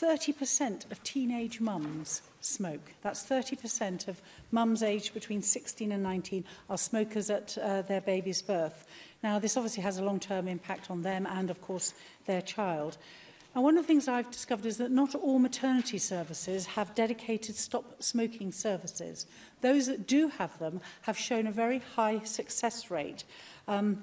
30% of teenage mums smoke. That's 30% of mums aged between 16 and 19 are smokers at uh, their baby's birth. Now, this obviously has a long-term impact on them and, of course, their child. And one of the things I've discovered is that not all maternity services have dedicated stop smoking services. Those that do have them have shown a very high success rate. Um,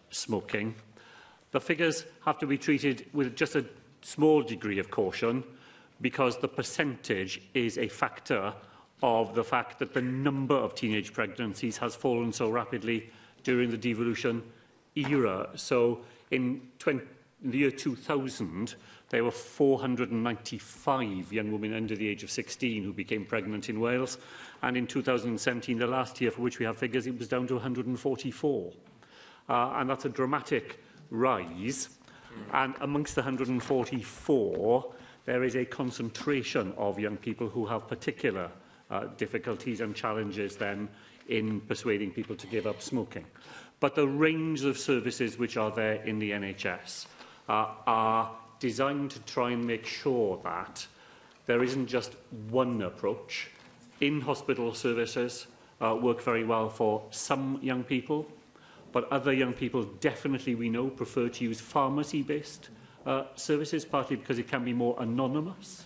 smoking. The figures have to be treated with just a small degree of caution because the percentage is a factor of the fact that the number of teenage pregnancies has fallen so rapidly during the devolution era. So in, 20, in the year 2000, there were 495 young women under the age of 16 who became pregnant in Wales. And in 2017, the last year for which we have figures, it was down to 144. Uh, and that's a dramatic rise. And amongst the 144, there is a concentration of young people who have particular uh, difficulties and challenges then in persuading people to give up smoking. But the range of services which are there in the NHS uh, are designed to try and make sure that there isn't just one approach. In-hospital services uh, work very well for some young people, but other young people definitely, we know, prefer to use pharmacy-based uh, services, partly because it can be more anonymous.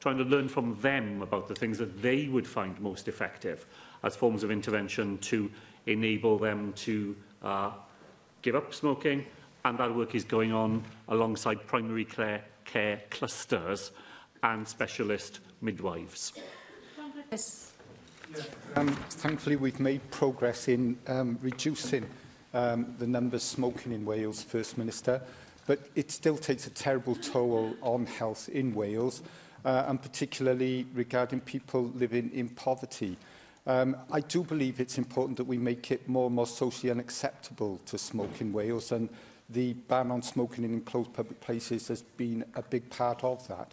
trying to learn from them about the things that they would find most effective as forms of intervention to enable them to uh, give up smoking. And that work is going on alongside primary care, care clusters and specialist midwives. Yes. Um, thankfully, we've made progress in um, reducing um, the numbers smoking in Wales, First Minister, but it still takes a terrible toll on health in Wales, uh, and particularly regarding people living in poverty. Um, I do believe it's important that we make it more and more socially unacceptable to smoke in Wales, and the ban on smoking in enclosed public places has been a big part of that.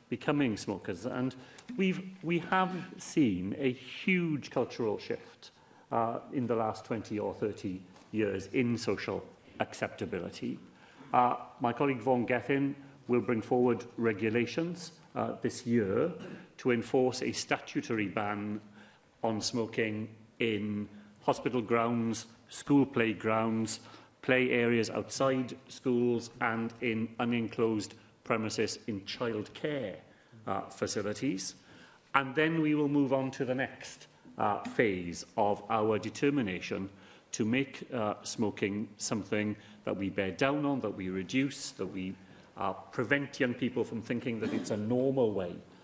becoming smokers. And we've, we have seen a huge cultural shift uh, in the last 20 or 30 years in social acceptability. Uh, my colleague Vaughan Geffen will bring forward regulations uh, this year to enforce a statutory ban on smoking in hospital grounds, school playgrounds, play areas outside schools and in unenclosed premises in care uh, facilities. And then we will move on to the next uh, phase of our determination to make uh, smoking something that we bear down on, that we reduce, that we uh, prevent young people from thinking that it's a normal way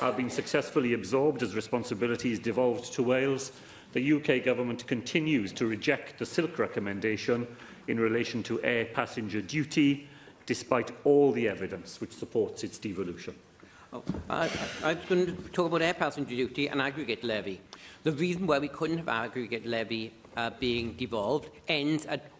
have been successfully absorbed as responsibilities devolved to Wales, the UK Government continues to reject the Silk recommendation in relation to air passenger duty, despite all the evidence which supports its devolution? Oh, I, am was going to talk about air passenger duty and aggregate levy. The reason why we couldn't have aggregate levy uh, being devolved ends at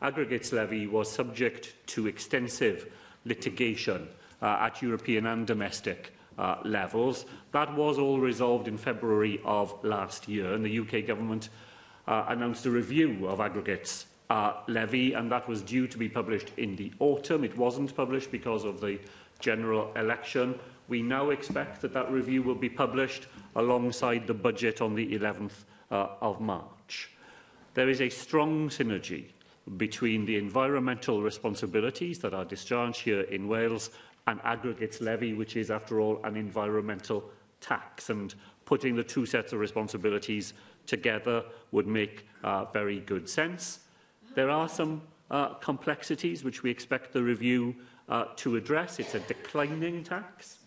aggregates levy was subject to extensive litigation uh, at European and domestic uh, levels. That was all resolved in February of last year, and the UK government uh, announced a review of aggregates uh, levy, and that was due to be published in the autumn. It wasn't published because of the general election. We now expect that that review will be published alongside the budget on the 11th uh, of March. There is a strong synergy between the environmental responsibilities that are discharged here in Wales and aggregates levy, which is, after all, an environmental tax. And putting the two sets of responsibilities together would make uh, very good sense. There are some uh, complexities which we expect the review uh, to address. It's a declining tax.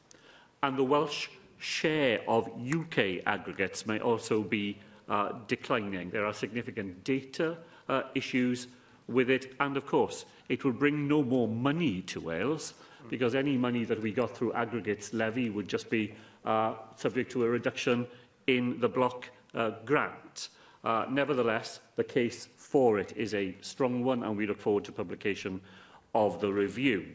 And the Welsh share of UK aggregates may also be uh, declining. There are significant data uh, issues with it. And of course, it will bring no more money to Wales because any money that we got through aggregates levy would just be uh, subject to a reduction in the block uh, grant. Uh, nevertheless, the case for it is a strong one, and we look forward to publication of the review.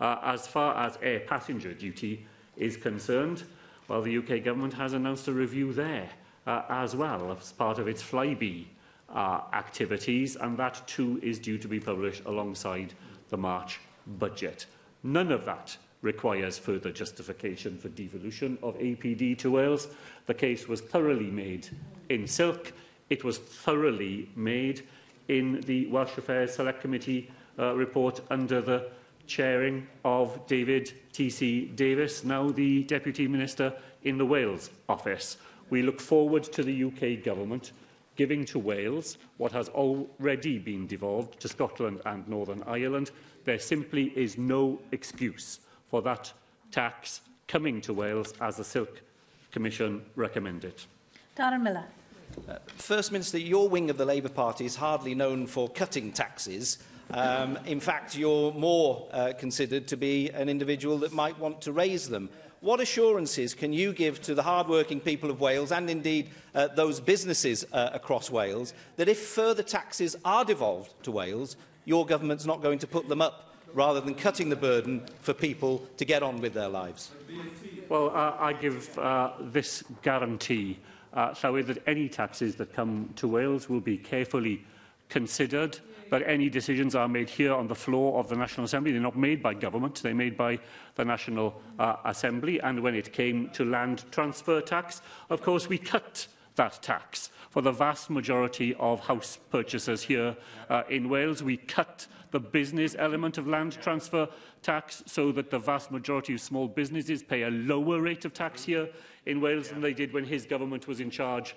Uh, as far as air passenger duty is concerned, well, the UK government has announced a review there uh, as well as part of its flyby uh, activities, and that too is due to be published alongside the March budget. None of that requires further justification for devolution of APD to Wales. The case was thoroughly made in silk. It was thoroughly made in the Welsh Affairs Select Committee uh, report under the chairing of David T.C. Davis, now the Deputy Minister in the Wales Office. We look forward to the UK Government giving to Wales what has already been devolved to Scotland and Northern Ireland. There simply is no excuse for that tax coming to Wales as the Silk Commission recommended. Darren Miller. Uh, First Minister, your wing of the Labour Party is hardly known for cutting taxes. Um, in fact, you're more uh, considered to be an individual that might want to raise them. What assurances can you give to the hard-working people of Wales and indeed uh, those businesses uh, across Wales that if further taxes are devolved to Wales, your government's not going to put them up rather than cutting the burden for people to get on with their lives? Well, uh, I give uh, this guarantee uh, so that any taxes that come to Wales will be carefully considered, but any decisions are made here on the floor of the National Assembly. They're not made by government, they're made by the National uh, Assembly. And when it came to land transfer tax, of course, we cut that tax. For the vast majority of house purchasers here uh, in Wales, we cut the business element of land transfer tax so that the vast majority of small businesses pay a lower rate of tax here in Wales than they did when his government was in charge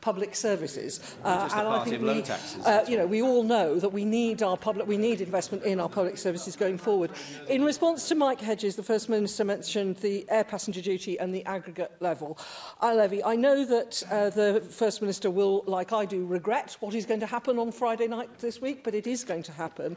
public services. Uh, and I think we, taxes, uh, you know, we all know that we need our public, we need investment in our public services going forward. In response to Mike Hedges, the First Minister mentioned the air passenger duty and the aggregate level. I uh, levy, I know that uh, the First Minister will, like I do, regret what is going to happen on Friday night this week, but it is going to happen.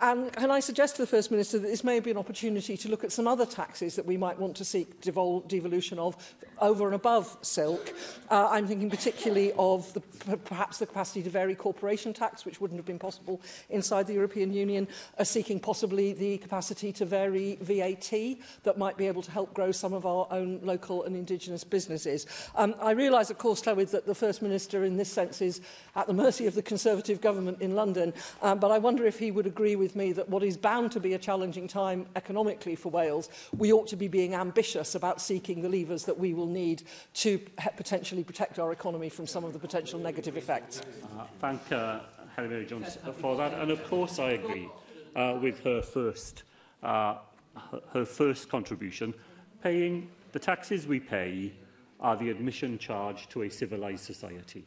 And can I I suggest to the First Minister that this may be an opportunity to look at some other taxes that we might want to seek devol devolution of over and above silk? Uh, I'm thinking particularly of the, perhaps the capacity to vary corporation tax, which wouldn't have been possible inside the European Union, uh, seeking possibly the capacity to vary VAT that might be able to help grow some of our own local and indigenous businesses. Um, I realise, of course, Clywyd, that the First Minister in this sense is at the mercy of the Conservative government in London, um, but I wonder if he would agree with me that what is bound to be a challenging time economically for Wales, we ought to be being ambitious about seeking the levers that we will need to potentially protect our economy from some of the potential negative effects. Uh, thank uh, Helen Mary Jones for that. And of course I agree uh, with her first, uh, her first contribution. Paying the taxes we pay are the admission charge to a civilised society.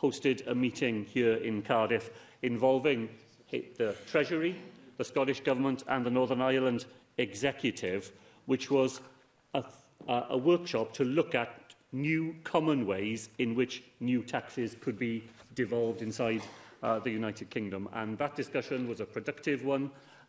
hosted a meeting here in Cardiff involving the Treasury, the Scottish Government and the Northern Ireland Executive, which was a, a, a workshop to look at new common ways in which new taxes could be devolved inside uh, the United Kingdom. And that discussion was a productive one,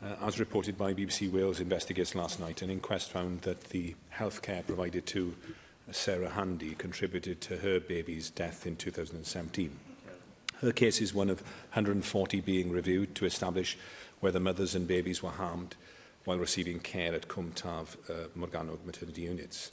Uh, as reported by BBC Wales Investigates last night, an inquest found that the healthcare provided to uh, Sarah Handy contributed to her baby's death in 2017. Her case is one of 140 being reviewed to establish whether mothers and babies were harmed while receiving care at Cwmtaf uh, Morganog maternity units.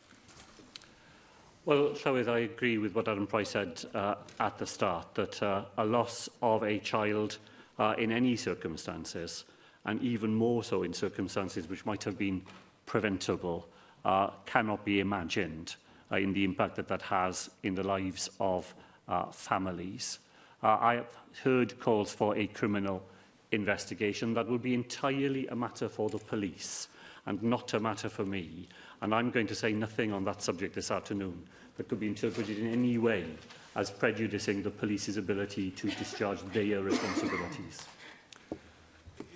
Well, Llywydd, I agree with what Adam Price said uh, at the start, that uh, a loss of a child uh, in any circumstances, and even more so in circumstances which might have been preventable, uh, cannot be imagined uh, in the impact that that has in the lives of uh, families. Uh, I have heard calls for a criminal investigation that would be entirely a matter for the police and not a matter for me. And I'm going to say nothing on that subject this afternoon that could be interpreted in any way as prejudicing the police's ability to discharge their responsibilities.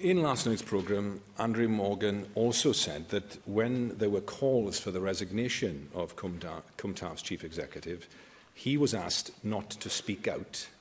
In last night's programme, Andrew Morgan also said that when there were calls for the resignation of Cumtaf's chief executive, he was asked not to speak out.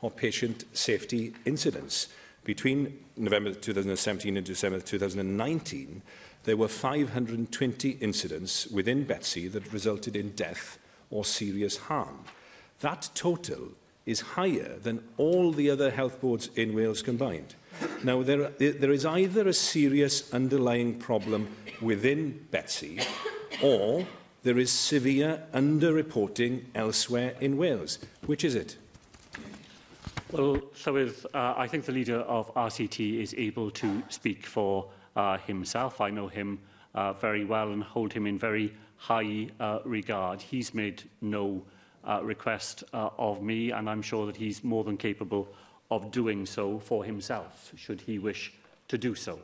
of patient safety incidents. Between November 2017 and December 2019, there were 520 incidents within Betsy that resulted in death or serious harm. That total is higher than all the other health boards in Wales combined. Now, there, there is either a serious underlying problem within Betsy or there is severe underreporting elsewhere in Wales. Which is it? Well, Llywydd, so uh, I think the leader of RCT is able to speak for uh, himself. I know him uh, very well and hold him in very high uh, regard. He's made no uh, request uh, of me, and I'm sure that he's more than capable of doing so for himself, should he wish to do so.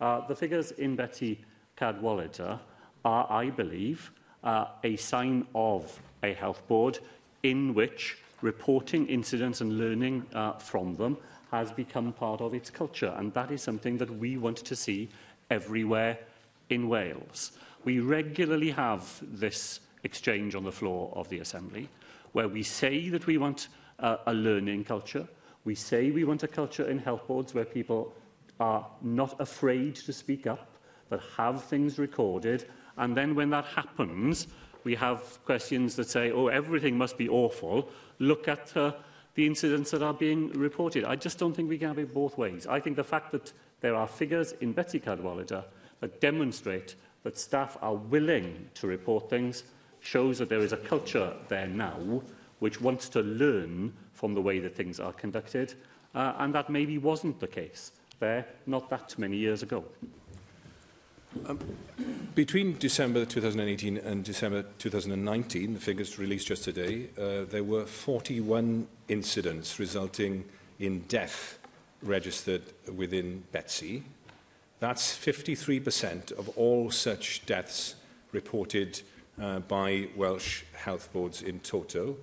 Uh, the figures in Betty Cadwallader are, I believe, uh, a sign of a health board in which reporting incidents and learning uh, from them has become part of its culture. And that is something that we want to see everywhere in Wales. We regularly have this exchange on the floor of the Assembly where we say that we want uh, a learning culture. We say we want a culture in health boards where people are not afraid to speak up, but have things recorded. And then when that happens, we have questions that say, oh, everything must be awful. Look at... Uh, the incidents that are being reported. I just don't think we can have it both ways. I think the fact that there are figures in Betty Cadwallader that demonstrate that staff are willing to report things shows that there is a culture there now which wants to learn from the way that things are conducted, uh, and that maybe wasn't the case there not that many years ago. Um, between December 2018 and December 2019, the figures released just today, uh, there were 41 incidents resulting in death registered within Betsy. That's 53% of all such deaths reported uh, by Welsh health boards in toto.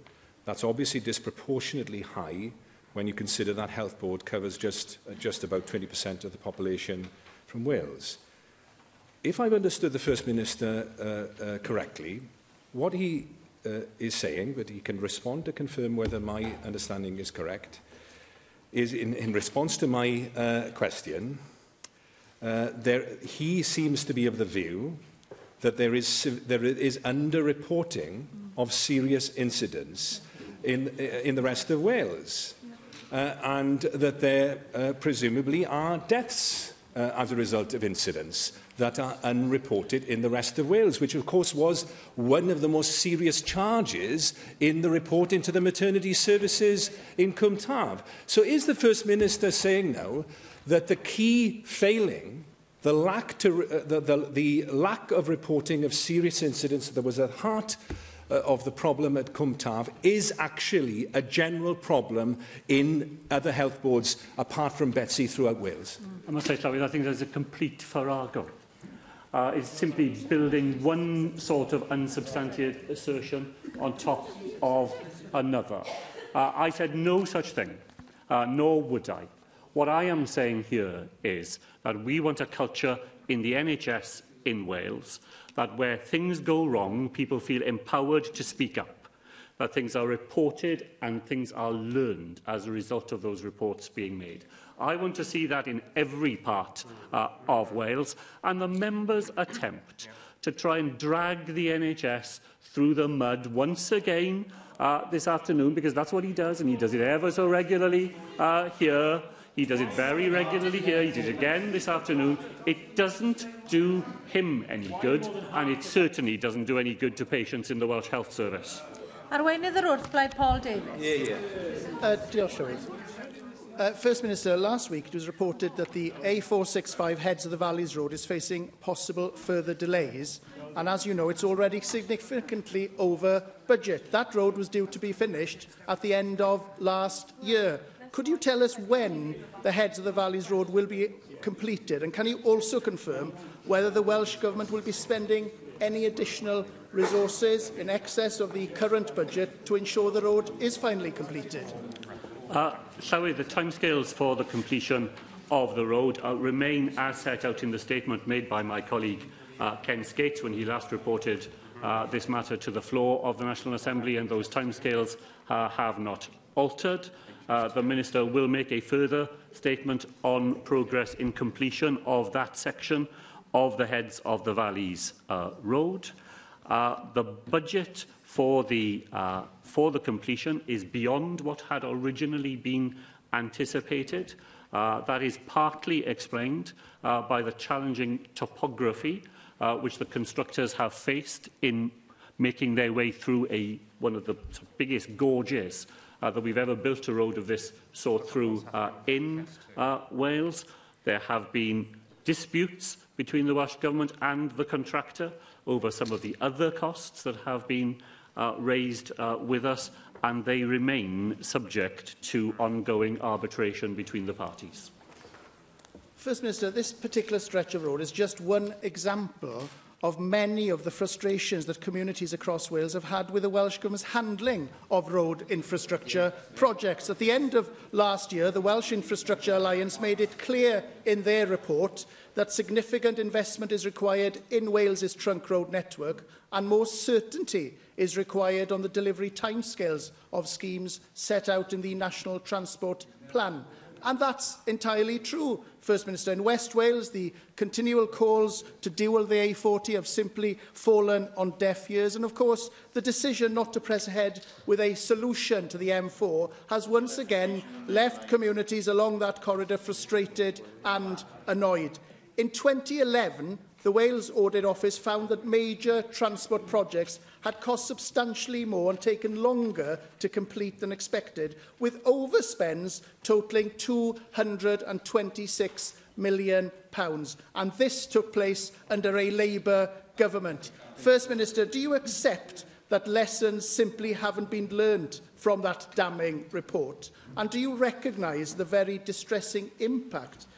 That's obviously disproportionately high when you consider that health board covers just, uh, just about 20% of the population from Wales if I've understood the First Minister uh, uh, correctly, what he uh, is saying, but he can respond to confirm whether my understanding is correct, is in, in response to my uh, question, uh, there, he seems to be of the view that there is, there is underreporting of serious incidents in, in the rest of Wales, uh, and that there uh, presumably are deaths uh, as a result of incidents that are unreported in the rest of Wales, which of course was one of the most serious charges in the report into the maternity services in Cwmtaf. So is the First Minister saying now that the key failing the lack, to, uh, the, the, the lack of reporting of serious incidents that was at heart Uh, of the problem at Cwmtaf is actually a general problem in other health boards apart from Betsy throughout Wales. Mm. I must say, Llywyd, I think there's a complete farrago. Uh, it's simply building one sort of unsubstantiated assertion on top of another. Uh, I said no such thing, uh, nor would I. What I am saying here is that we want a culture in the NHS in Wales, that where things go wrong, people feel empowered to speak up, that things are reported and things are learned as a result of those reports being made. I want to see that in every part uh, of Wales, and the members' attempt to try and drag the NHS through the mud once again uh, this afternoon, because that's what he does, and he does it ever so regularly uh, here, He does it very regularly here. He did it again this afternoon. It doesn't do him any good, and it certainly doesn't do any good to patients in the Welsh Health Service. Arweinydd yr wrth blaid Paul Davies. Yeah, yeah. Uh, diolch, Llywydd. Uh, First Minister, last week it was reported that the A465 heads of the Valleys Road is facing possible further delays. And as you know, it's already significantly over budget. That road was due to be finished at the end of last year could you tell us when the heads of the Valleys Road will be completed? And can you also confirm whether the Welsh Government will be spending any additional resources in excess of the current budget to ensure the road is finally completed? Uh, sorry the timescales for the completion of the road uh, remain as set out in the statement made by my colleague uh, Ken Skates when he last reported uh, this matter to the floor of the National Assembly and those timescales uh, have not altered uh, the Minister will make a further statement on progress in completion of that section of the Heads of the Valleys uh, Road. Uh, the budget for the, uh, for the completion is beyond what had originally been anticipated. Uh, that is partly explained uh, by the challenging topography uh, which the constructors have faced in making their way through a, one of the biggest gorges uh, that we've ever built a road of this sort through uh, in uh, Wales. There have been disputes between the Welsh Government and the contractor over some of the other costs that have been uh, raised uh, with us, and they remain subject to ongoing arbitration between the parties. First Minister, this particular stretch of road is just one example of many of the frustrations that communities across Wales have had with the Welsh Government's handling of road infrastructure yes. projects. At the end of last year, the Welsh Infrastructure Alliance made it clear in their report that significant investment is required in Wales's trunk road network and more certainty is required on the delivery timescales of schemes set out in the National Transport Plan. And that's entirely true, First Minister. In West Wales, the continual calls to deal with the A40 have simply fallen on deaf ears. And of course, the decision not to press ahead with a solution to the M4 has once again left communities along that corridor frustrated and annoyed. In 2011, the Wales Audit Office found that major transport projects had cost substantially more and taken longer to complete than expected, with overspends totalling £226 million. Pounds. And this took place under a Labour government. First Minister, do you accept that lessons simply haven't been learned from that damning report? And do you recognise the very distressing impact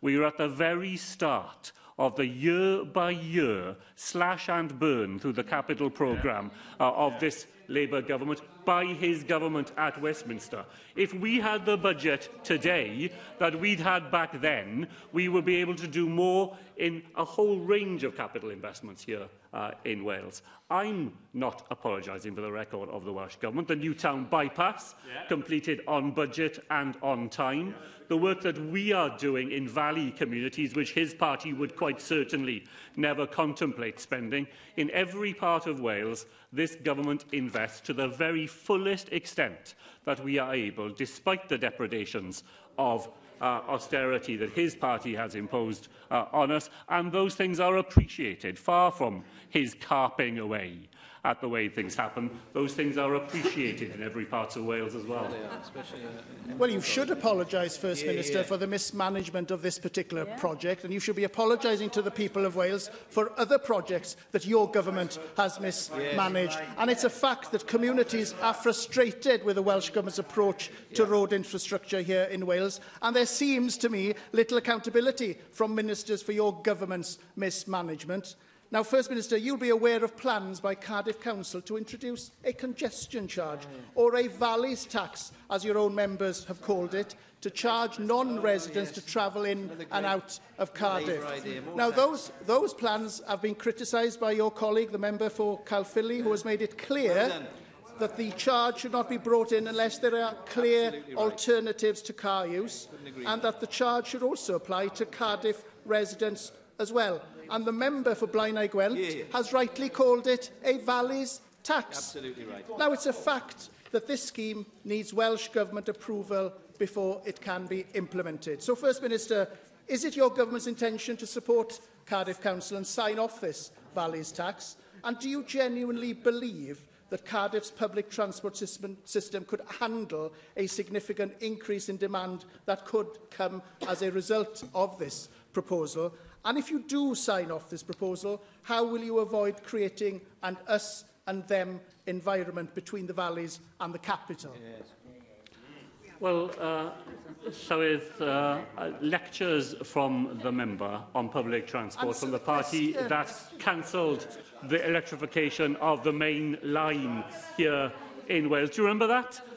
we were at the very start of the year by year slash and burn through the capital programme uh, of this Labour government by his government at Westminster. If we had the budget today that we'd had back then, we would be able to do more in a whole range of capital investments here uh, in Wales. I'm not apologising for the record of the Welsh Government. The new town bypass yeah. completed on budget and on time. Yeah. The work that we are doing in valley communities, which his party would quite certainly never contemplate spending. In every part of Wales, this government invests to the very fullest extent that we are able, despite the depredations of uh, austerity that his party has imposed uh, on us, and those things are appreciated, far from his carping away at the way things happen. Those things are appreciated in every part of Wales as well. Uh, well, you should apologise, First yeah, Minister, yeah. for the mismanagement of this particular yeah. project, and you should be apologising to the people of Wales for other projects that your government has mismanaged. And it's a fact that communities are frustrated with the Welsh Government's approach to road infrastructure here in Wales, and there seems to me little accountability from ministers for your government's mismanagement. Now, First Minister, you'll be aware of plans by Cardiff Council to introduce a congestion charge or a valleys tax, as your own members have called it, to charge non-residents oh, yes. to travel in and out of Cardiff. now, those, those plans have been criticised by your colleague, the member for Calfilly, who has made it clear that the charge should not be brought in unless there are clear right. alternatives to car use and that the charge should also apply to Cardiff residents as well. And the member for Blaenau Gwent yeah, yeah. has rightly called it a valleys tax. Absolutely right. Now, it's a fact that this scheme needs Welsh Government approval before it can be implemented. So, First Minister, is it your government's intention to support Cardiff Council and sign off this valleys tax? And do you genuinely believe that Cardiff's public transport system, system could handle a significant increase in demand that could come as a result of this proposal? And if you do sign off this proposal, how will you avoid creating an us and them environment between the valleys and the capital? Yes. Well, uh, with uh, uh, lectures from the member on public transport so, from the party that cancelled the electrification of the main line here in Wales. Do you remember that?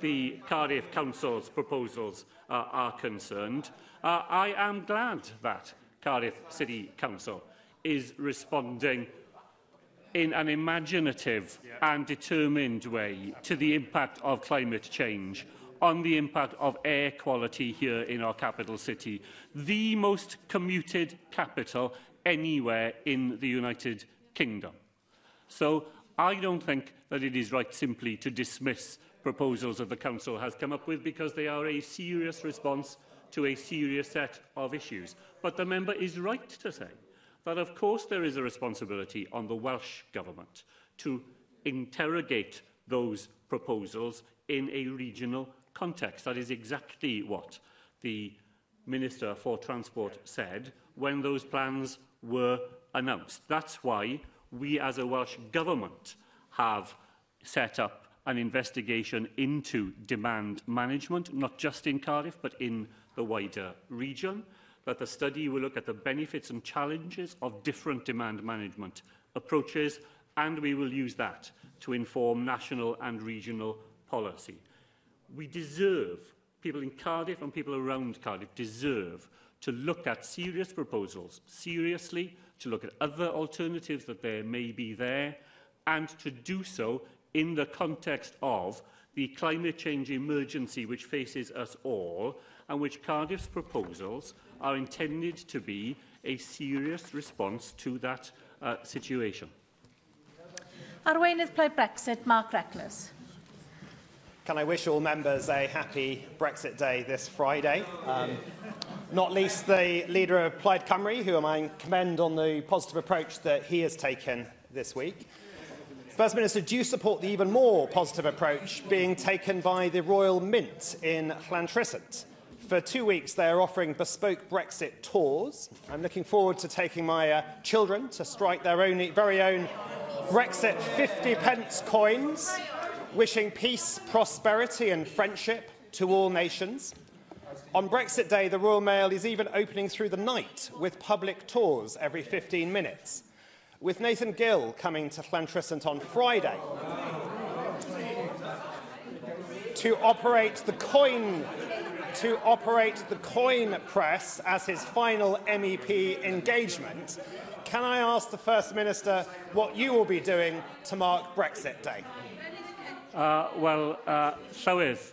the Cardiff Council's proposals uh, are concerned, uh, I am glad that Cardiff City Council is responding in an imaginative yeah. and determined way to the impact of climate change on the impact of air quality here in our capital city, the most commuted capital anywhere in the United Kingdom. So I don't think that it is right simply to dismiss proposals that the Council has come up with because they are a serious response to a serious set of issues. But the member is right to say that of course there is a responsibility on the Welsh Government to interrogate those proposals in a regional context. That is exactly what the Minister for Transport said when those plans were announced. That's why we as a Welsh Government have set up an investigation into demand management, not just in Cardiff, but in the wider region that the study will look at the benefits and challenges of different demand management approaches, and we will use that to inform national and regional policy. We deserve, people in Cardiff and people around Cardiff deserve to look at serious proposals seriously, to look at other alternatives that there may be there, and to do so in the context of the climate change emergency which faces us all and which Cardiff's proposals are intended to be a serious response to that uh, situation. Arweinydd Plaid Brexit, Mark Reckless. Can I wish all members a happy Brexit Day this Friday? Um, not least the leader of Plaid Cymru, who I commend on the positive approach that he has taken this week. First Minister, do you support the even more positive approach being taken by the Royal Mint in Llantrisant? For two weeks, they are offering bespoke Brexit tours. I'm looking forward to taking my uh, children to strike their own, very own Brexit 50 pence coins, wishing peace, prosperity and friendship to all nations. On Brexit Day, the Royal Mail is even opening through the night with public tours every 15 minutes, with Nathan Gill coming to Llantrisant on Friday to operate the coin to operate the coin press as his final MEP engagement. Can I ask the First Minister what you will be doing to mark Brexit Day? Uh, well, uh, so is.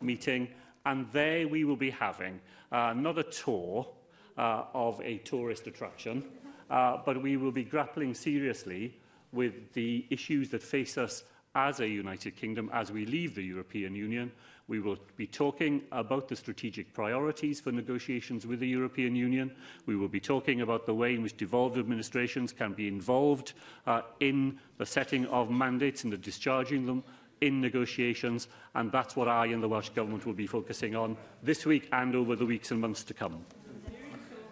meeting, and there we will be having uh, not a tour uh, of a tourist attraction, uh, but we will be grappling seriously with the issues that face us as a United Kingdom as we leave the European Union, We will be talking about the strategic priorities for negotiations with the European Union. We will be talking about the way in which devolved administrations can be involved uh, in the setting of mandates and the discharging them in negotiations and that's what I and the Welsh Government will be focusing on this week and over the weeks and months to come.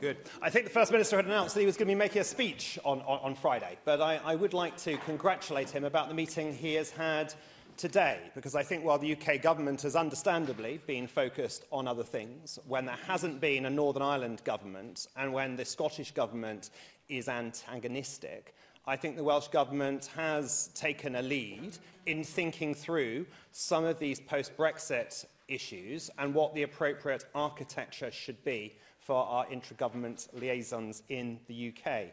Good. I think the First Minister had announced that he was going to be making a speech on, on, on Friday, but I, I would like to congratulate him about the meeting he has had today, because I think while the UK government has understandably been focused on other things, when there hasn't been a Northern Ireland government and when the Scottish government is antagonistic, I think the Welsh Government has taken a lead in thinking through some of these post-Brexit issues and what the appropriate architecture should be for our intra-government liaisons in the UK.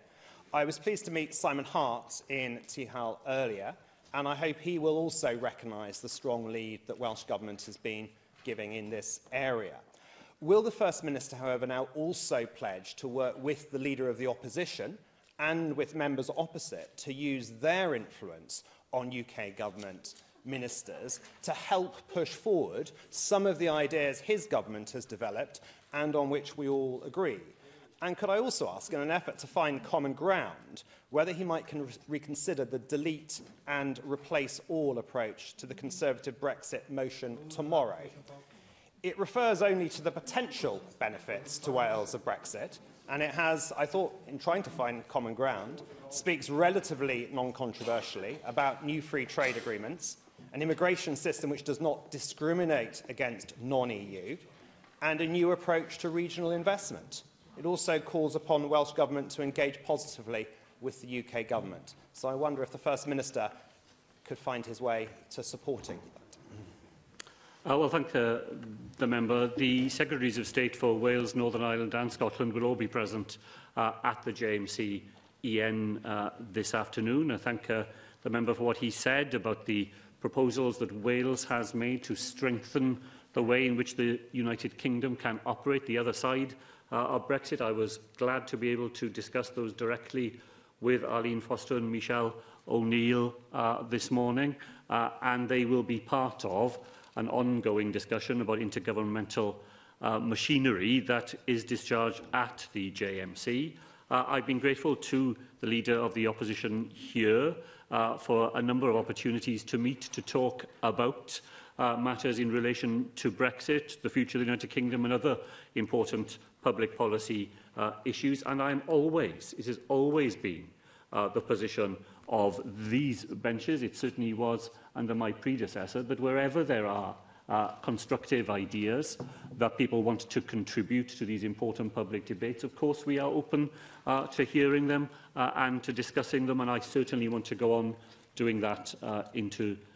I was pleased to meet Simon Hart in Tihal earlier, And I hope he will also recognise the strong lead that Welsh Government has been giving in this area. Will the First Minister, however, now also pledge to work with the Leader of the Opposition and with members opposite to use their influence on UK government ministers to help push forward some of the ideas his government has developed and on which we all agree? And could I also ask, in an effort to find common ground, whether he might con- reconsider the delete and replace all approach to the Conservative Brexit motion tomorrow? It refers only to the potential benefits to Wales of Brexit, and it has, I thought, in trying to find common ground, speaks relatively non controversially about new free trade agreements, an immigration system which does not discriminate against non EU, and a new approach to regional investment. It also calls upon the Welsh Government to engage positively with the UK Government. So I wonder if the First Minister could find his way to supporting that. Uh, well, thank uh, the member. The Secretaries of State for Wales, Northern Ireland and Scotland will all be present uh, at the JMC EN uh, this afternoon. I thank uh, the member for what he said about the proposals that Wales has made to strengthen the way in which the United Kingdom can operate the other side uh, of Brexit. I was glad to be able to discuss those directly with Arlene Foster and Michelle O'Neill uh, this morning, uh, and they will be part of an ongoing discussion about intergovernmental uh, machinery that is discharged at the JMC. Uh, I've been grateful to the Leader of the Opposition here uh, for a number of opportunities to meet, to talk about uh, matters in relation to Brexit, the future of the United Kingdom and other important public policy uh, issues. And I'm always, it has always been uh, the position of these benches. It certainly was under my predecessor. But wherever there are uh, constructive ideas that people want to contribute to these important public debates. Of course, we are open uh, to hearing them uh, and to discussing them, and I certainly want to go on doing that uh, into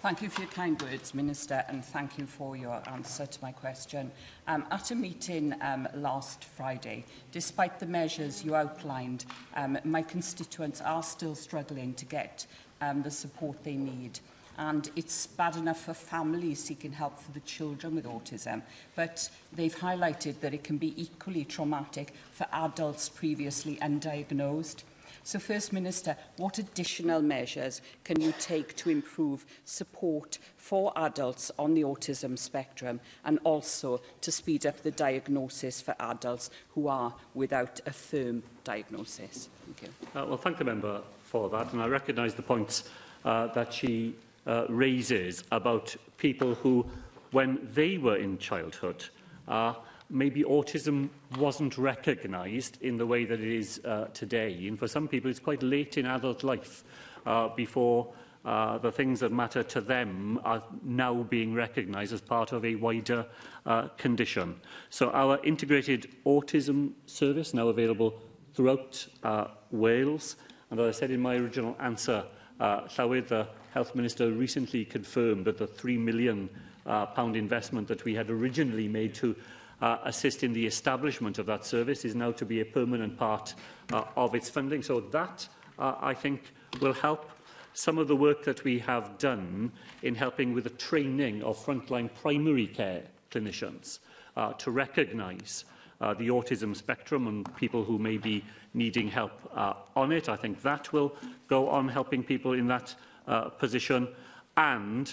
Thank you for your kind words, Minister, and thank you for your answer to my question. Um, at a meeting um, last Friday, despite the measures you outlined, um, my constituents are still struggling to get um, the support they need and it's bad enough for families seeking help for the children with autism, but they've highlighted that it can be equally traumatic for adults previously undiagnosed. So First Minister, what additional measures can you take to improve support for adults on the autism spectrum and also to speed up the diagnosis for adults who are without a firm diagnosis? Thank you. Uh, well, thank the member for that and I recognise the points uh, that she uh, raises about people who, when they were in childhood, uh, maybe autism wasn't recognised in the way that it is uh, today. And for some people, it's quite late in adult life uh, before uh, the things that matter to them are now being recognised as part of a wider uh, condition. So our integrated autism service now available throughout uh, Wales, and as I said in my original answer, Uh, Llywyd, the Health Minister, recently confirmed that the £3 million uh, pound investment that we had originally made to uh, assist in the establishment of that service is now to be a permanent part uh, of its funding. So that, uh, I think, will help some of the work that we have done in helping with the training of frontline primary care clinicians uh, to recognise uh, the autism spectrum and people who may be needing help uh, on it. I think that will go on helping people in that uh, position. And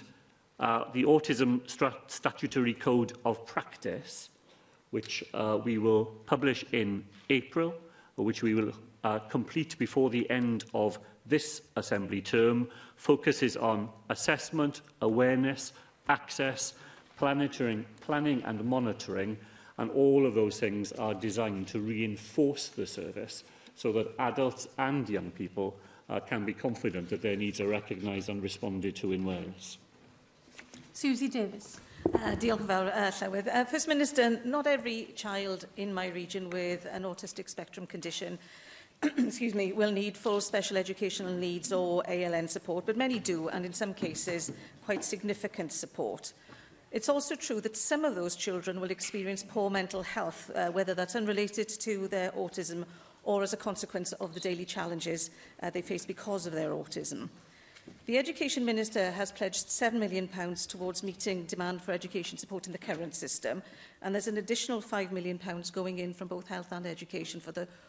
uh, the Autism Statutory Code of Practice, which uh, we will publish in April, which we will uh, complete before the end of this Assembly term, focuses on assessment, awareness, access, planning, planning and monitoring, and all of those things are designed to reinforce the service so that adults and young people uh, can be confident that their needs are recognised and responded to in Wales. Susie Davis. Uh, uh, Llywydd. Uh, First Minister, not every child in my region with an autistic spectrum condition excuse me, will need full special educational needs or ALN support, but many do, and in some cases, quite significant support. It's also true that some of those children will experience poor mental health, uh, whether that's unrelated to their autism or as a consequence of the daily challenges uh, they face because of their autism. The Education Minister has pledged £7 million pounds towards meeting demand for education support in the current system, and there's an additional £5 million pounds going in from both health and education for the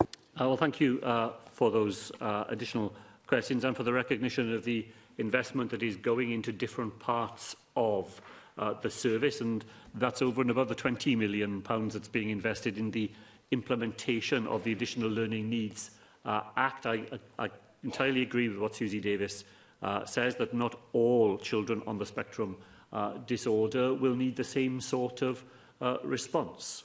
Uh, well, thank you uh, for those uh, additional questions and for the recognition of the investment that is going into different parts of uh, the service and that's over and above the 20 million pounds that's being invested in the implementation of the additional learning needs uh, Act, I, I entirely agree with what Susie Davis uh, says, that not all children on the spectrum uh, disorder will need the same sort of uh, response.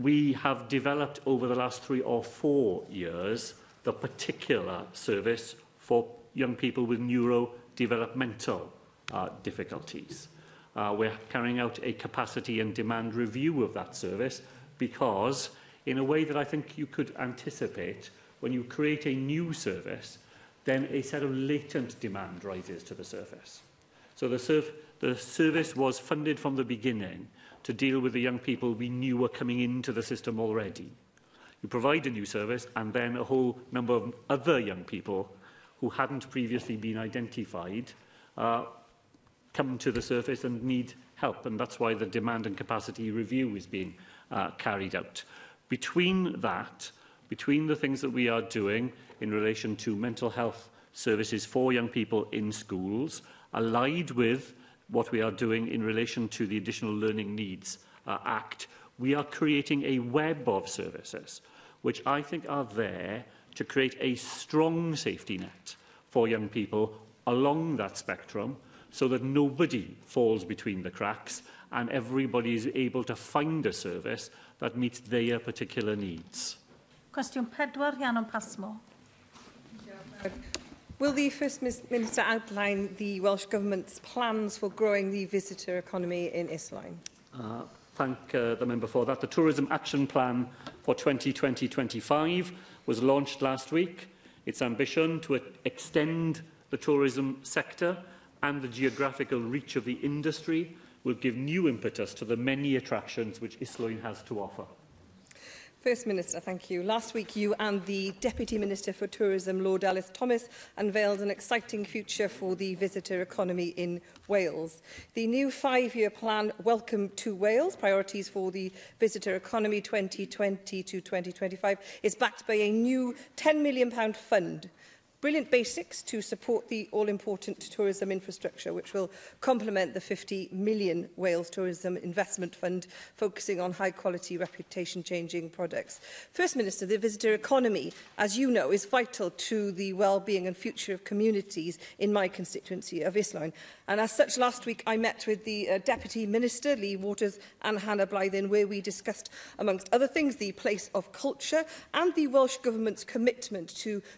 We have developed over the last three or four years the particular service for young people with neurodevelopmental uh, difficulties. Uh, we're carrying out a capacity and demand review of that service because in a way that I think you could anticipate when you create a new service, then a set of latent demand rises to the surface. So the, serv the service was funded from the beginning to deal with the young people we knew were coming into the system already. You provide a new service and then a whole number of other young people who hadn't previously been identified uh, come to the surface and need help. And that's why the demand and capacity review is being uh, carried out. Between that, between the things that we are doing in relation to mental health services for young people in schools, allied with what we are doing in relation to the Additional Learning Needs uh, Act, we are creating a web of services which I think are there to create a strong safety net for young people along that spectrum so that nobody falls between the cracks and everybody is able to find a service that meets their particular needs. Question pedwar, Rhiannon Pasmo. Will the First Minister outline the Welsh Government's plans for growing the visitor economy in Isline? Uh, thank uh, the member for that. The Tourism Action Plan for 2020-25 was launched last week. Its ambition to e- extend the tourism sector and the geographical reach of the industry will give new impetus to the many attractions which Islwyn has to offer. First Minister, thank you. Last week, you and the Deputy Minister for Tourism, Lord Alice Thomas, unveiled an exciting future for the visitor economy in Wales. The new five-year plan, Welcome to Wales, Priorities for the Visitor Economy 2020 to 2025, is backed by a new £10 million fund Brilliant Basics to support the all-important tourism infrastructure, which will complement the 50 million Wales Tourism Investment Fund, focusing on high-quality, reputation-changing products. First Minister, the visitor economy, as you know, is vital to the well-being and future of communities in my constituency of Isline. And as such, last week I met with the uh, Deputy Minister, Lee Waters, and Hannah Blythin, where we discussed, amongst other things, the place of culture and the Welsh Government's commitment to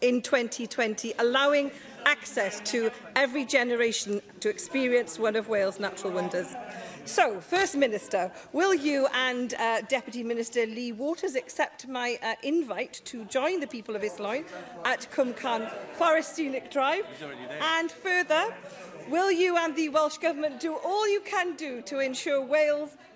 in 2020, allowing access to every generation to experience one of Wales' natural wonders. So, First Minister, will you and uh, Deputy Minister Lee Waters accept my uh, invite to join the people of Isloin at Cumcan Forest Scenic Drive? And further, will you and the Welsh Government do all you can do to ensure Wales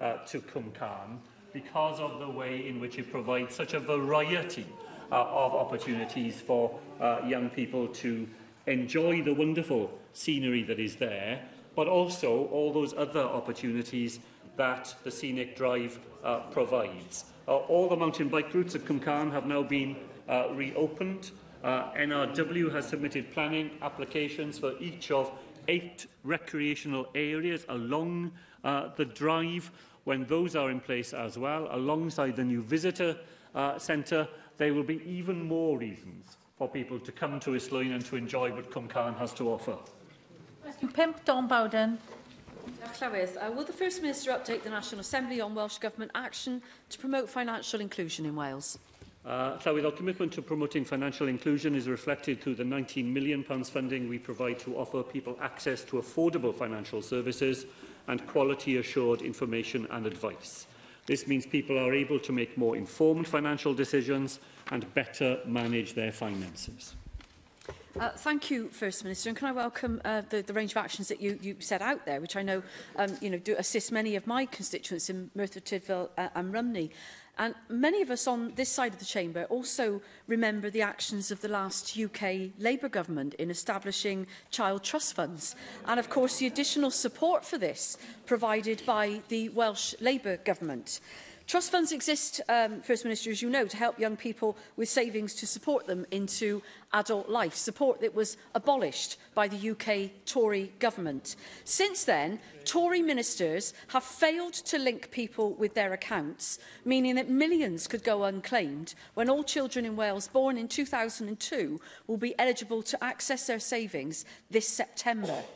uh, to Cumcan because of the way in which it provides such a variety uh, of opportunities for uh, young people to enjoy the wonderful scenery that is there, but also all those other opportunities that the scenic drive uh, provides. Uh, all the mountain bike routes at Cumcan have now been uh, reopened. Uh, NRW has submitted planning applications for each of eight recreational areas along uh, the drive. When those are in place as well, alongside the new visitor uh, centre, there will be even more reasons for people to come to Islwyn and to enjoy what Cumcairn has to offer. Question 5, Don Bowden. Uh, will the First Minister update the National Assembly on Welsh Government action to promote financial inclusion in Wales? Uh, Llywydd, our commitment to promoting financial inclusion is reflected through the £19 million funding we provide to offer people access to affordable financial services and quality assured information and advice. This means people are able to make more informed financial decisions and better manage their finances. Uh, thank you, First Minister, and can I welcome uh, the, the range of actions that you, you set out there, which I know um, you know do assist many of my constituents in Merthyr Tydfil uh, and Rumney. And many of us on this side of the chamber also remember the actions of the last UK Labour government in establishing child trust funds. And of course, the additional support for this provided by the Welsh Labour government. Trust funds exist, um, First Minister, as you know, to help young people with savings to support them into adult life, support that was abolished by the UK Tory government. Since then, Tory ministers have failed to link people with their accounts, meaning that millions could go unclaimed when all children in Wales born in 2002 will be eligible to access their savings this September.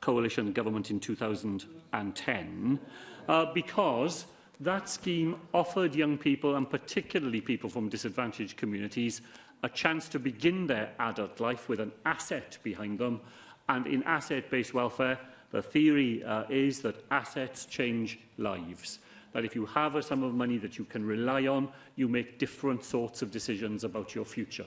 coalition government in 2010 uh, because that scheme offered young people and particularly people from disadvantaged communities a chance to begin their adult life with an asset behind them and in asset-based welfare the theory uh, is that assets change lives that if you have a sum of money that you can rely on you make different sorts of decisions about your future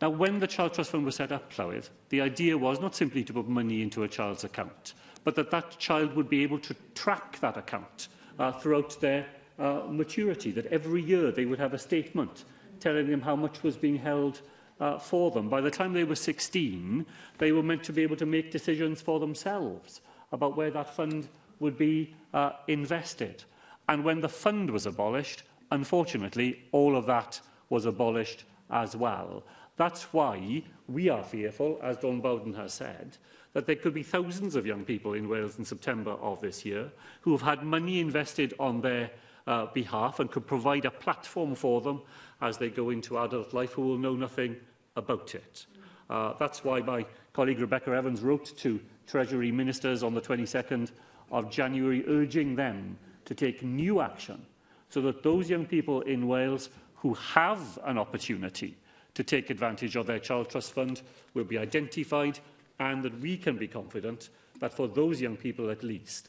Now, when the Child Trust Fund was set up, Llywydd, the idea was not simply to put money into a child's account, but that that child would be able to track that account uh, throughout their uh, maturity, that every year they would have a statement telling them how much was being held uh, for them. By the time they were 16, they were meant to be able to make decisions for themselves about where that fund would be uh, invested. And when the fund was abolished, unfortunately, all of that was abolished as well. That's why we are fearful, as Don Bowden has said, that there could be thousands of young people in Wales in September of this year who have had money invested on their uh, behalf and could provide a platform for them as they go into adult life who will know nothing about it. Uh, that's why my colleague Rebecca Evans wrote to Treasury ministers on the 22nd of January urging them to take new action so that those young people in Wales who have an opportunity to take advantage of their Child Trust Fund will be identified and that we can be confident that for those young people at least,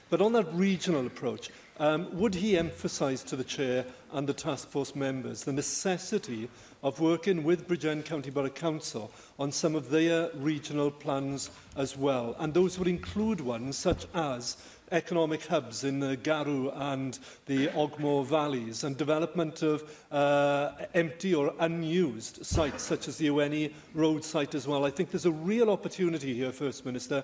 But on that regional approach, um, would he emphasise to the Chair and the task force members the necessity of working with Bridgend County Borough Council on some of their regional plans as well? And those would include ones such as economic hubs in the uh, Garu and the Ogmore valleys and development of uh, empty or unused sites such as the UNE road site as well. I think there's a real opportunity here, First Minister,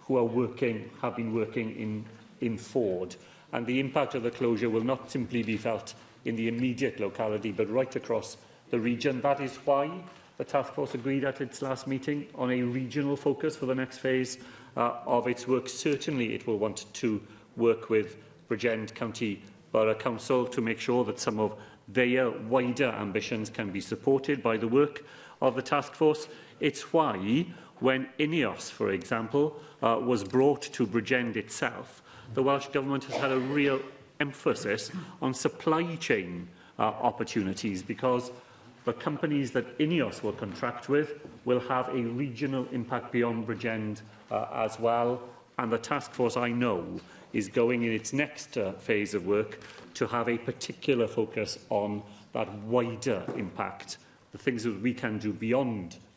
who are working, have been working in, in Ford. And the impact of the closure will not simply be felt in the immediate locality, but right across the region. That is why the task force agreed at its last meeting on a regional focus for the next phase uh, of its work. Certainly it will want to work with Bridgend County Borough Council to make sure that some of their wider ambitions can be supported by the work of the task force. It's why, when INEOS, for example, uh, was brought to Bridgend itself, the Welsh Government has had a real emphasis on supply chain uh, opportunities because but companies that INEOS will contract with will have a regional impact beyond Bridgend uh, as well. And the task force, I know, is going in its next uh, phase of work to have a particular focus on that wider impact, the things that we can do beyond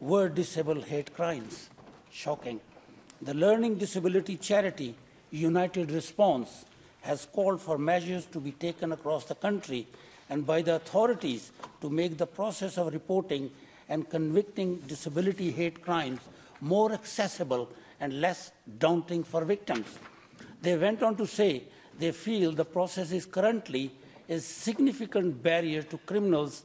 were disabled hate crimes. Shocking. The learning disability charity United Response has called for measures to be taken across the country and by the authorities to make the process of reporting and convicting disability hate crimes more accessible and less daunting for victims. They went on to say they feel the process is currently a significant barrier to criminals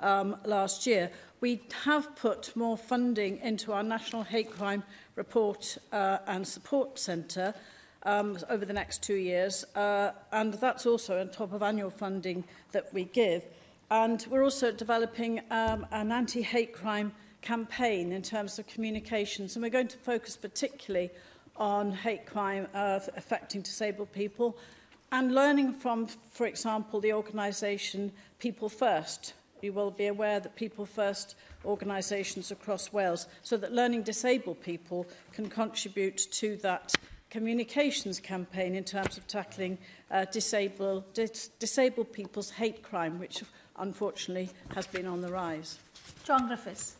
um, last year. We have put more funding into our National Hate Crime Report uh, and Support Centre um, over the next two years, uh, and that's also on top of annual funding that we give. And we're also developing um, an anti-hate crime campaign in terms of communications. And we're going to focus particularly on hate crime uh, affecting disabled people and learning from, for example, the organisation People First. You will be aware that People First organisations across Wales, so that learning disabled people can contribute to that communications campaign in terms of tackling uh, disabled, dis disabled people's hate crime, which unfortunately has been on the rise. John Griffiths.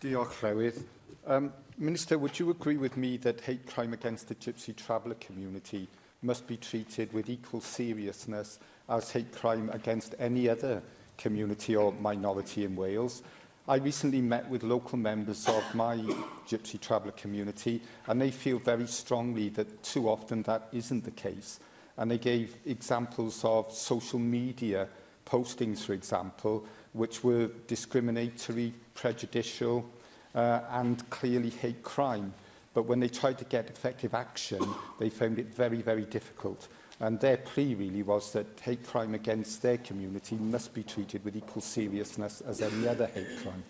Diolch, Llewydd. Um, Minister, would you agree with me that hate crime against the Gypsy Traveller community must be treated with equal seriousness as hate crime against any other community or minority in Wales? I recently met with local members of my Gypsy Traveller community and they feel very strongly that too often that isn't the case. And they gave examples of social media postings, for example, which were discriminatory, prejudicial uh, and clearly hate crime. But when they tried to get effective action, they found it very, very difficult. And their plea really was that hate crime against their community must be treated with equal seriousness as any other hate crime.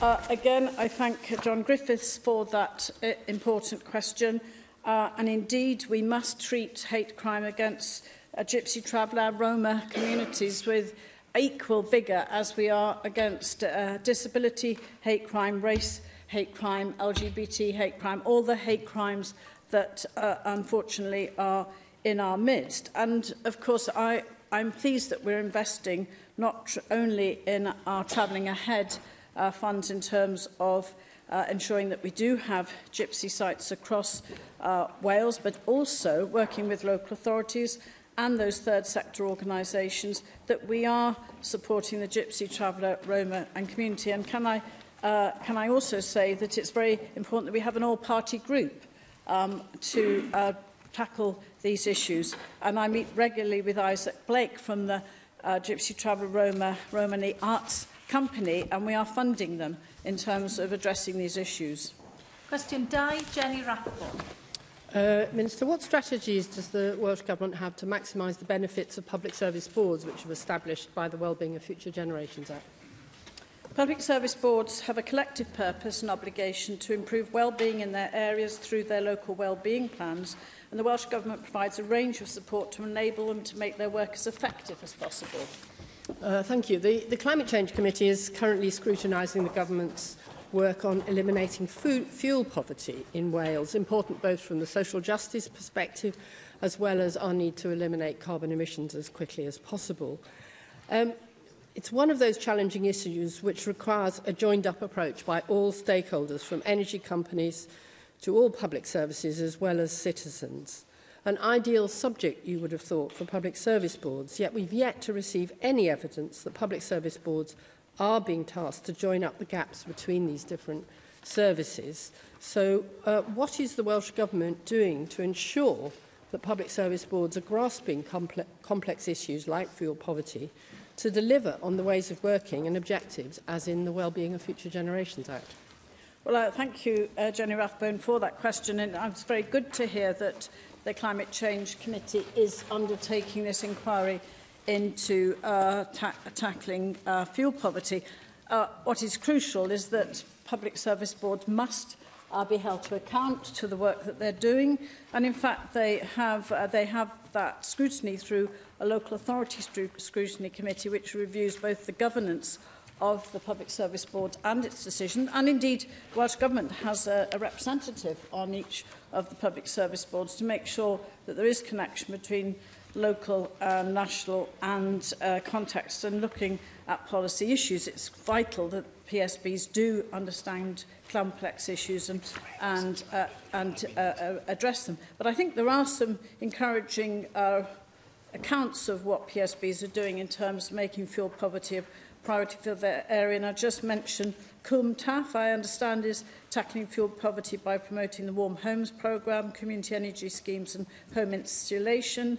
Uh, again, I thank John Griffiths for that uh, important question. Uh, and indeed, we must treat hate crime against uh, gypsy traveller Roma communities with equal vigour as we are against uh, disability, hate crime, race, hate crime, LGBT hate crime, all the hate crimes that uh, unfortunately are in our midst. And of course, I, I'm pleased that we're investing not only in our travelling ahead uh, funds in terms of uh, ensuring that we do have gypsy sites across uh, Wales, but also working with local authorities and those third sector organisations that we are supporting the Gypsy, Traveller, Roma and community. And can I, uh, can I also say that it's very important that we have an all-party group um, to uh, tackle these issues. And I meet regularly with Isaac Blake from the uh, Gypsy Traveller Roma Romani Arts Company, and we are funding them in terms of addressing these issues. Question 2, Jenny Rathbone. Uh, Minister, what strategies does the Welsh Government have to maximise the benefits of public service boards which were established by the Wellbeing of Future Generations Act? Public service boards have a collective purpose and obligation to improve well-being in their areas through their local well-being plans and the Welsh Government provides a range of support to enable them to make their work as effective as possible. Uh, thank you. The, the Climate Change Committee is currently scrutinising the Government's work on eliminating fuel poverty in Wales, important both from the social justice perspective as well as our need to eliminate carbon emissions as quickly as possible. Um, it's one of those challenging issues which requires a joined-up approach by all stakeholders, from energy companies to all public services as well as citizens. An ideal subject, you would have thought, for public service boards, yet we've yet to receive any evidence that public service boards are being tasked to join up the gaps between these different services. So uh, what is the Welsh Government doing to ensure that public service boards are grasping comple complex issues like fuel poverty to deliver on the ways of working and objectives as in the Wellbeing of Future Generations Act? Well, uh, thank you, uh, Jenny Rathbone, for that question. And uh, it's very good to hear that the Climate Change Committee is undertaking this inquiry into uh, ta tackling uh, fuel poverty. Uh, what is crucial is that public service boards must uh, be held to account to the work that they're doing. And in fact, they have, uh, they have that scrutiny through a local authority scrutiny committee, which reviews both the governance of the Public Service Board and its decision. And indeed, Welsh Government has a, a representative on each of the Public Service Boards to make sure that there is connection between local, uh, national and uh, context and looking at policy issues. It's vital that PSBs do understand complex issues and, and, uh, and uh, uh, address them. But I think there are some encouraging uh, accounts of what PSBs are doing in terms of making fuel poverty a priority for their area. And I just mentioned Coom Taff, I understand, is tackling fuel poverty by promoting the Warm Homes Programme, community energy schemes and home insulation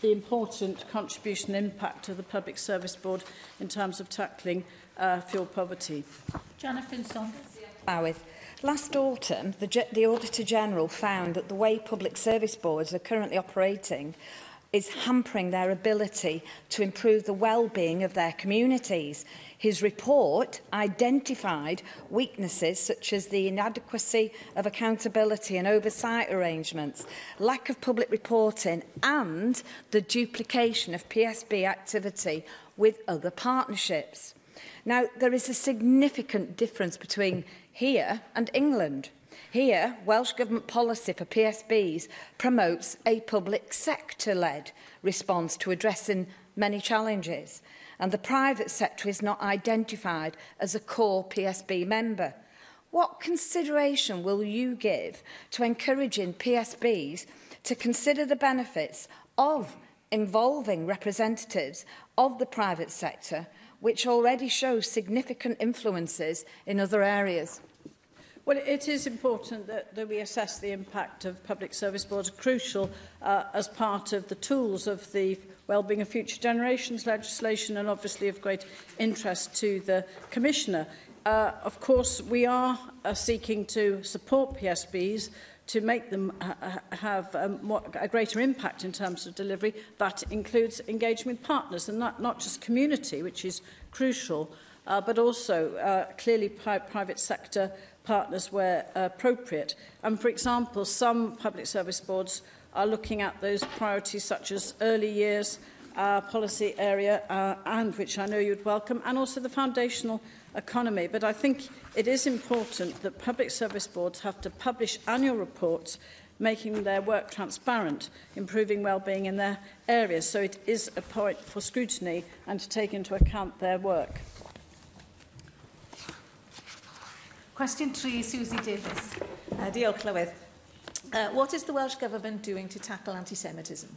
the important contribution impact of the Public Service Board in terms of tackling uh, fuel poverty. Jennifer Saunders. Last autumn, the, the Auditor General found that the way public service boards are currently operating is hampering their ability to improve the well-being of their communities. His report identified weaknesses such as the inadequacy of accountability and oversight arrangements, lack of public reporting and the duplication of PSB activity with other partnerships. Now, there is a significant difference between here and England. Here, Welsh Government policy for PSBs promotes a public sector-led response to addressing many challenges, and the private sector is not identified as a core PSB member. What consideration will you give to encouraging PSBs to consider the benefits of involving representatives of the private sector, which already shows significant influences in other areas? Well, it is important that, that we assess the impact of public service boards, crucial uh, as part of the tools of the Wellbeing of Future Generations legislation and obviously of great interest to the Commissioner. Uh, of course, we are uh, seeking to support PSBs to make them ha uh, uh, have a, more, a greater impact in terms of delivery. That includes engaging with partners and not, not just community, which is crucial, uh, but also uh, clearly pri private sector partners where appropriate. And for example, some public service boards are looking at those priorities such as early years, uh, policy area, uh, and which I know you'd welcome, and also the foundational economy. But I think it is important that public service boards have to publish annual reports making their work transparent, improving well-being in their areas. So it is a point for scrutiny and to take into account their work. Question 3, Susie Davis. Uh, diolch, Llywydd. Uh, what is the Welsh Government doing to tackle anti-Semitism?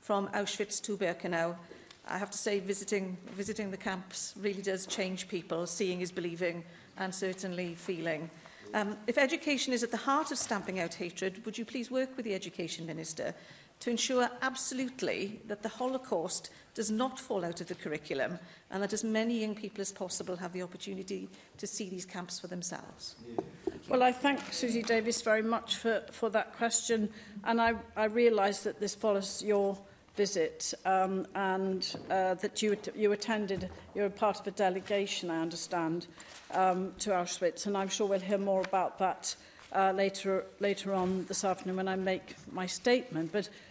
from Auschwitz to Birkenau. I have to say, visiting, visiting the camps really does change people. Seeing is believing, and certainly feeling. Um, if education is at the heart of stamping out hatred, would you please work with the Education Minister to ensure absolutely that the Holocaust does not fall out of the curriculum and that as many young people as possible have the opportunity to see these camps for themselves? Well, I thank Susie Davis very much for, for that question and I, I realise that this follows your visit um, and uh, that you, you attended, you're part of a delegation, I understand, um, to Auschwitz. And I'm sure we'll hear more about that uh, later, later on this afternoon when I make my statement. But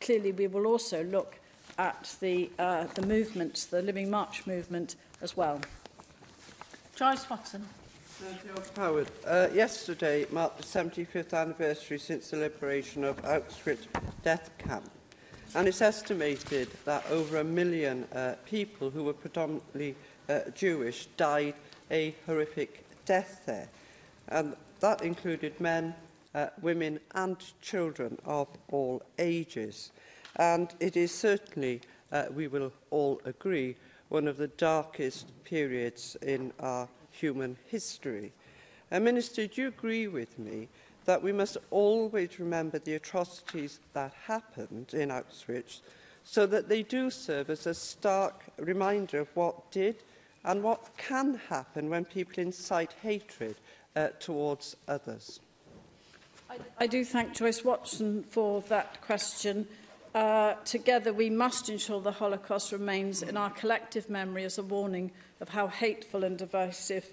clearly we will also look at the, uh, the movements, the Living March movement as well. Joyce Watson. Howard, uh, yesterday marked the 75th anniversary since the liberation of Auschwitz death camp. And it's estimated that over a million uh, people who were predominantly uh, Jewish died a horrific death there. And that included men, uh, women and children of all ages. And it is certainly, uh, we will all agree, one of the darkest periods in our human history. And uh, Minister, do you agree with me that we must always remember the atrocities that happened in Auschwitz so that they do serve as a stark reminder of what did and what can happen when people incite hatred uh, towards others? I do thank Joyce Watson for that question. Uh, together, we must ensure the Holocaust remains in our collective memory as a warning of how hateful and divisive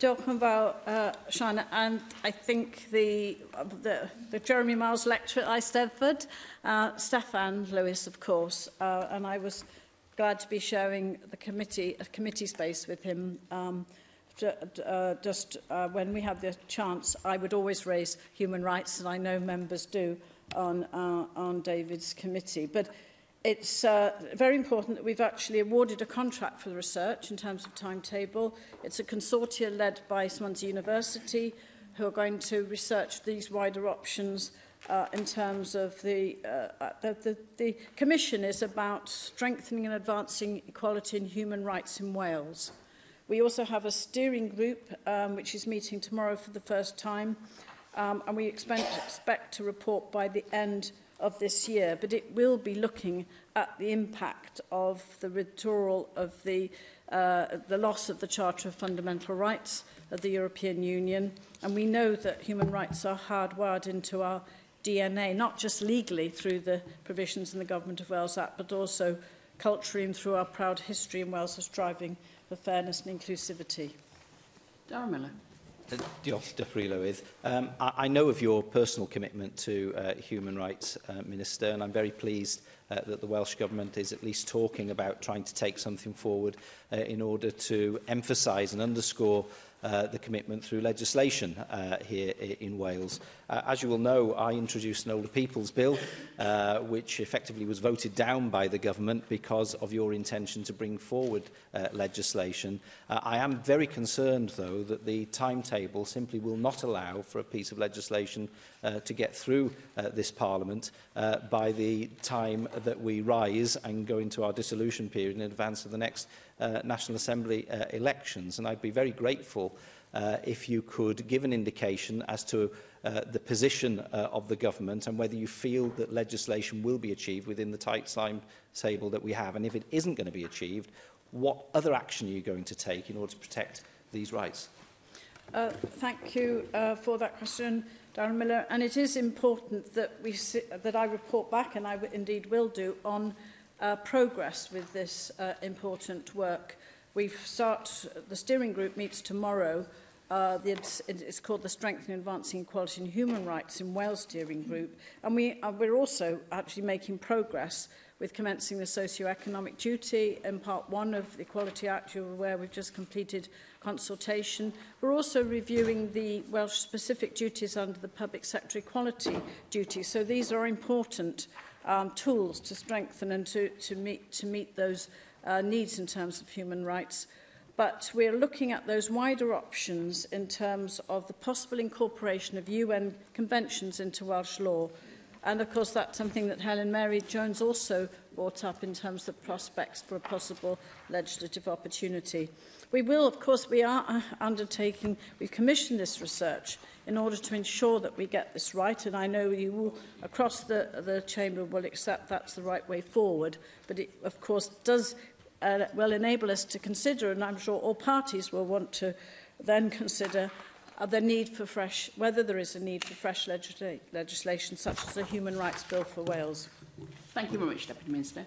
fawr, uh, Shauna, and I think the, uh, the, the Jeremy Miles lecture at Eisteddfod, uh, Stefan Lewis, of course, uh, and I was glad to be sharing the committee, a committee space with him. Um, uh, just uh, when we have the chance, I would always raise human rights, and I know members do on, uh, on David's committee. But It's uh, very important that we've actually awarded a contract for the research in terms of timetable. It's a consortia led by Swansea University who are going to research these wider options uh, in terms of the, uh, uh, the, the, the commission is about strengthening and advancing equality and human rights in Wales. We also have a steering group um, which is meeting tomorrow for the first time um, and we expect, expect to report by the end of of this year, but it will be looking at the impact of the withdrawal of the, uh, the loss of the Charter of Fundamental Rights of the European Union. And we know that human rights are hardwired into our DNA, not just legally through the provisions in the Government of Wales Act, but also culturally and through our proud history in Wales as driving for fairness and inclusivity. Darren Miller. Diolch, Dyffryn Lywydd. Um, I, I know of your personal commitment to uh, human rights, uh, Minister, and I'm very pleased uh, that the Welsh Government is at least talking about trying to take something forward uh, in order to emphasise and underscore uh, uh, the commitment through legislation uh, here in Wales. Uh, as you will know, I introduced an Older People's Bill, uh, which effectively was voted down by the government because of your intention to bring forward uh, legislation. Uh, I am very concerned, though, that the timetable simply will not allow for a piece of legislation uh, to get through uh, this Parliament uh, by the time that we rise and go into our dissolution period in advance of the next uh, National Assembly uh, elections. And I'd be very grateful uh, if you could give an indication as to uh, the position uh, of the government and whether you feel that legislation will be achieved within the tight table that we have. And if it isn't going to be achieved, what other action are you going to take in order to protect these rights? Uh, thank you uh, for that question, Darren Miller. And it is important that, we si that I report back, and I indeed will do, on uh, progress with this uh, important work. We've start, the steering group meets tomorrow. Uh, the, it's called the Strengthening Advancing Equality and Human Rights in Wales Steering Group. And we, uh, we're also actually making progress with commencing the socio-economic duty in part one of the Equality Act, you're aware we've just completed consultation. We're also reviewing the Welsh specific duties under the public sector equality duty. So these are important um, tools to strengthen and to, to, meet, to meet those uh, needs in terms of human rights. But we're looking at those wider options in terms of the possible incorporation of UN conventions into Welsh law. And of course, that's something that Helen Mary Jones also brought up in terms of prospects for a possible legislative opportunity. We will, of course, we are uh, undertaking, we've commissioned this research in order to ensure that we get this right, and I know you all across the, the Chamber will accept that's the right way forward, but it, of course, does uh, will enable us to consider, and I'm sure all parties will want to then consider uh, the need for fresh, whether there is a need for fresh legisla legislation such as the Human Rights Bill for Wales. Thank you very much, Deputy Minister.